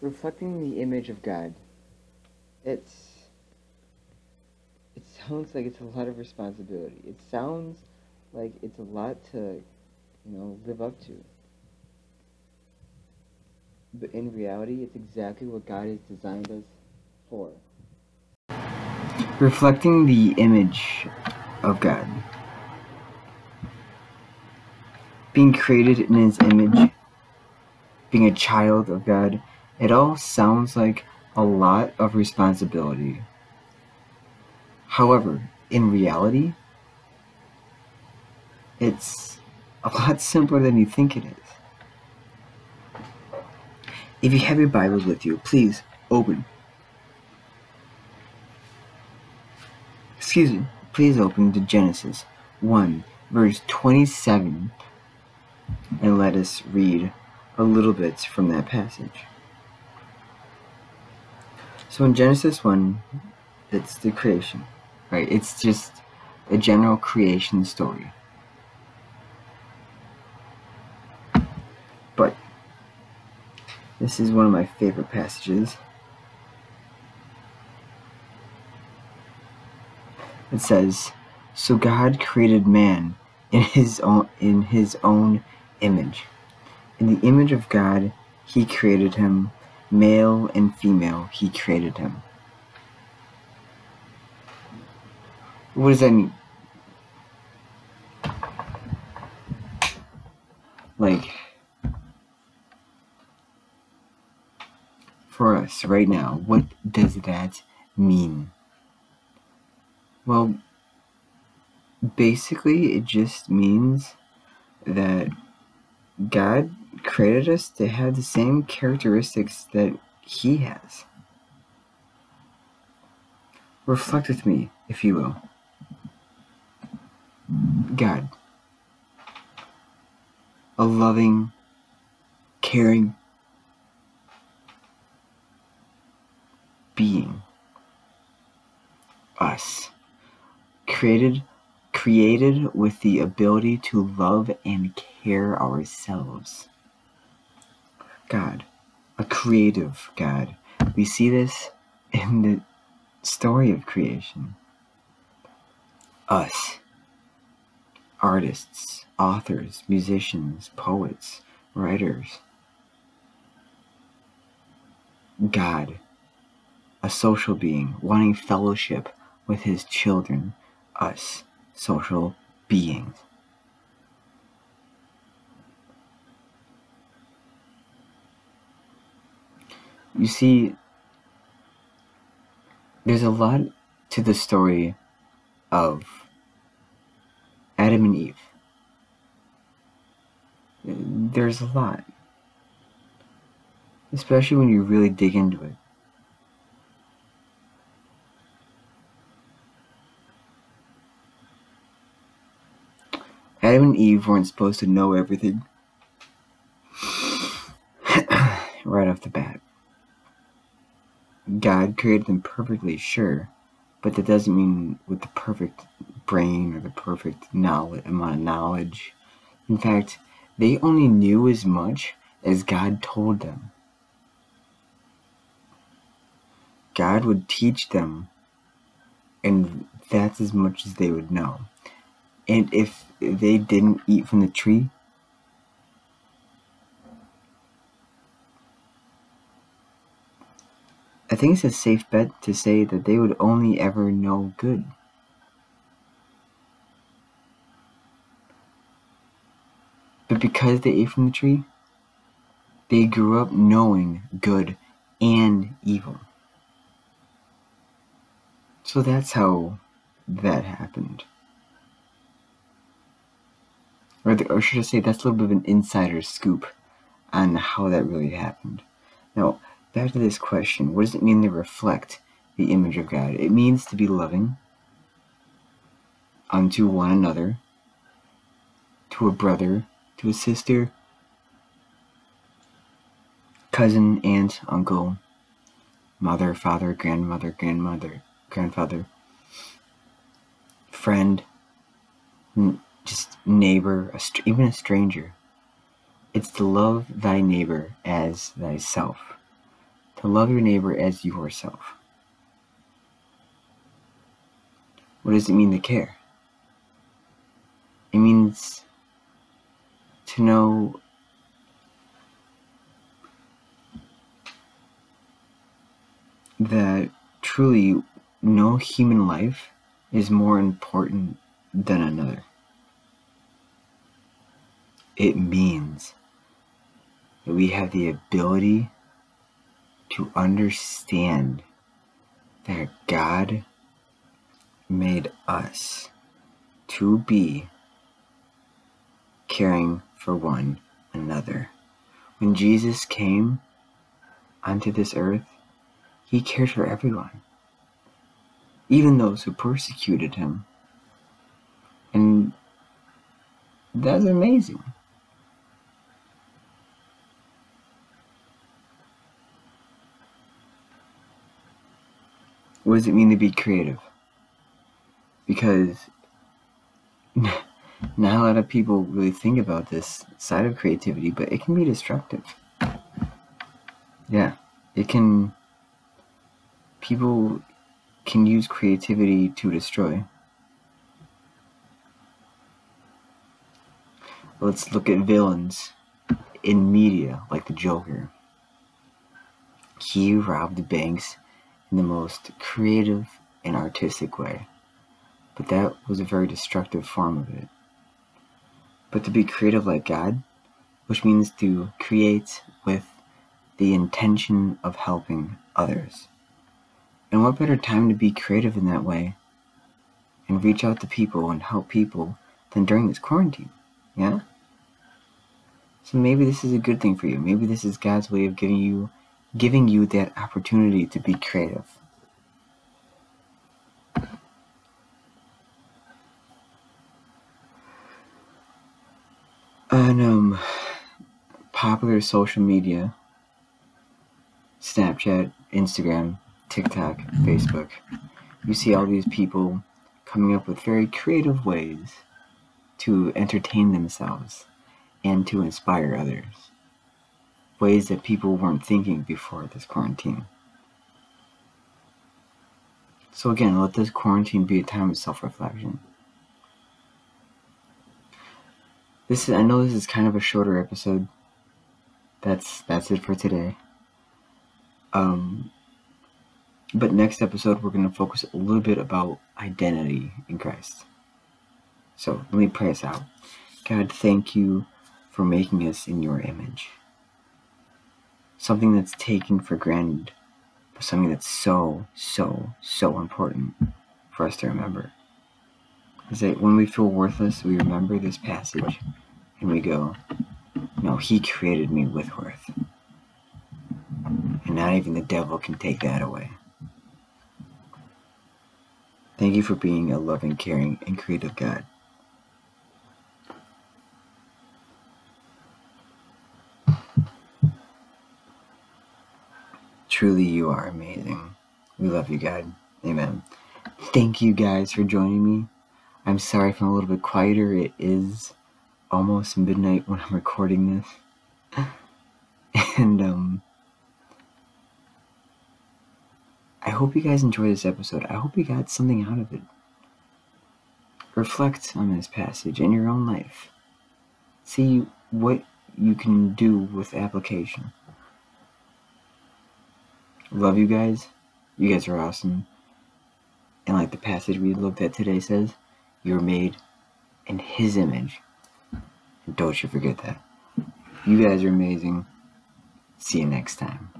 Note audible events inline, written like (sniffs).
reflecting the image of God. It's it sounds like it's a lot of responsibility. It sounds like it's a lot to, you know, live up to. But in reality, it's exactly what God has designed us for. Reflecting the image of God. Being created in His image, being a child of God, it all sounds like a lot of responsibility. However, in reality, it's a (laughs) lot simpler than you think it is. If you have your Bibles with you, please open. Excuse me, please open to Genesis 1, verse 27, and let us read a little bit from that passage. So in Genesis 1, it's the creation, right? It's just a general creation story. But this is one of my favorite passages. It says, "So God created man in his own in his own image. In the image of God he created him, Male and female, he created him. What does that mean? Like, for us right now, what does that mean? Well, basically, it just means that God created us to have the same characteristics that He has. Reflect with me, if you will. God, a loving, caring being, us, created created with the ability to love and care ourselves. God, a creative God. We see this in the story of creation. Us, artists, authors, musicians, poets, writers. God, a social being wanting fellowship with his children, us social beings. You see, there's a lot to the story of Adam and Eve. There's a lot. Especially when you really dig into it. Adam and Eve weren't supposed to know everything (sniffs) right off the bat. God created them perfectly, sure, but that doesn't mean with the perfect brain or the perfect knowledge, amount of knowledge. In fact, they only knew as much as God told them. God would teach them, and that's as much as they would know. And if they didn't eat from the tree, I think it's a safe bet to say that they would only ever know good. But because they ate from the tree, they grew up knowing good and evil. So that's how that happened or, the, or should I say that's a little bit of an insider scoop on how that really happened. Now, back to this question what does it mean to reflect the image of God? It means to be loving unto one another, to a brother, to a sister, cousin, aunt, uncle, mother, father, grandmother, grandmother, grandfather, friend, just neighbor, even a stranger. It's to love thy neighbor as thyself. To love your neighbor as yourself. What does it mean to care? It means to know that truly no human life is more important than another. It means that we have the ability to understand that God made us to be caring for one another. When Jesus came onto this earth, he cared for everyone, even those who persecuted him. And that's amazing. What does it mean to be creative? Because (laughs) not a lot of people really think about this side of creativity, but it can be destructive. Yeah, it can. People can use creativity to destroy. Let's look at villains in media like the Joker. He robbed banks in the most creative and artistic way, but that was a very destructive form of it. But to be creative like God, which means to create with the intention of helping others. And what better time to be creative in that way and reach out to people and help people than during this quarantine? Yeah? So maybe this is a good thing for you. Maybe this is God's way of giving you giving you that opportunity to be creative. On um, popular social media, Snapchat, Instagram, TikTok, Facebook, you see all these people coming up with very creative ways to entertain themselves and to inspire others ways that people weren't thinking before this quarantine. So, again, let this quarantine be a time of self reflection. This is, I know this is kind of a shorter episode. That's that's it for today. Um, but next episode we're going to focus a little bit about identity in Christ. So let me pray us out. God, thank you for making us in your image something that's taken for granted, but something that's so, so, so important for us to remember. Is that when we feel worthless, we remember this passage and we go, No, He created me with worth. And not even the devil can take that away. Thank you for being a loving, caring, and creative God. Truly, you are amazing. We love you, God. Amen. Thank you guys for joining me. I'm sorry if I'm a little bit quieter. It is almost midnight when I'm recording this. (laughs) and, um, I hope you guys enjoyed this episode. I hope you got something out of it. Reflect on this passage in your own life. See what you can do with application. Love you guys. You guys are awesome. And like the passage we looked at today says, you're made in His image. And don't you forget that. You guys are amazing. See you next time.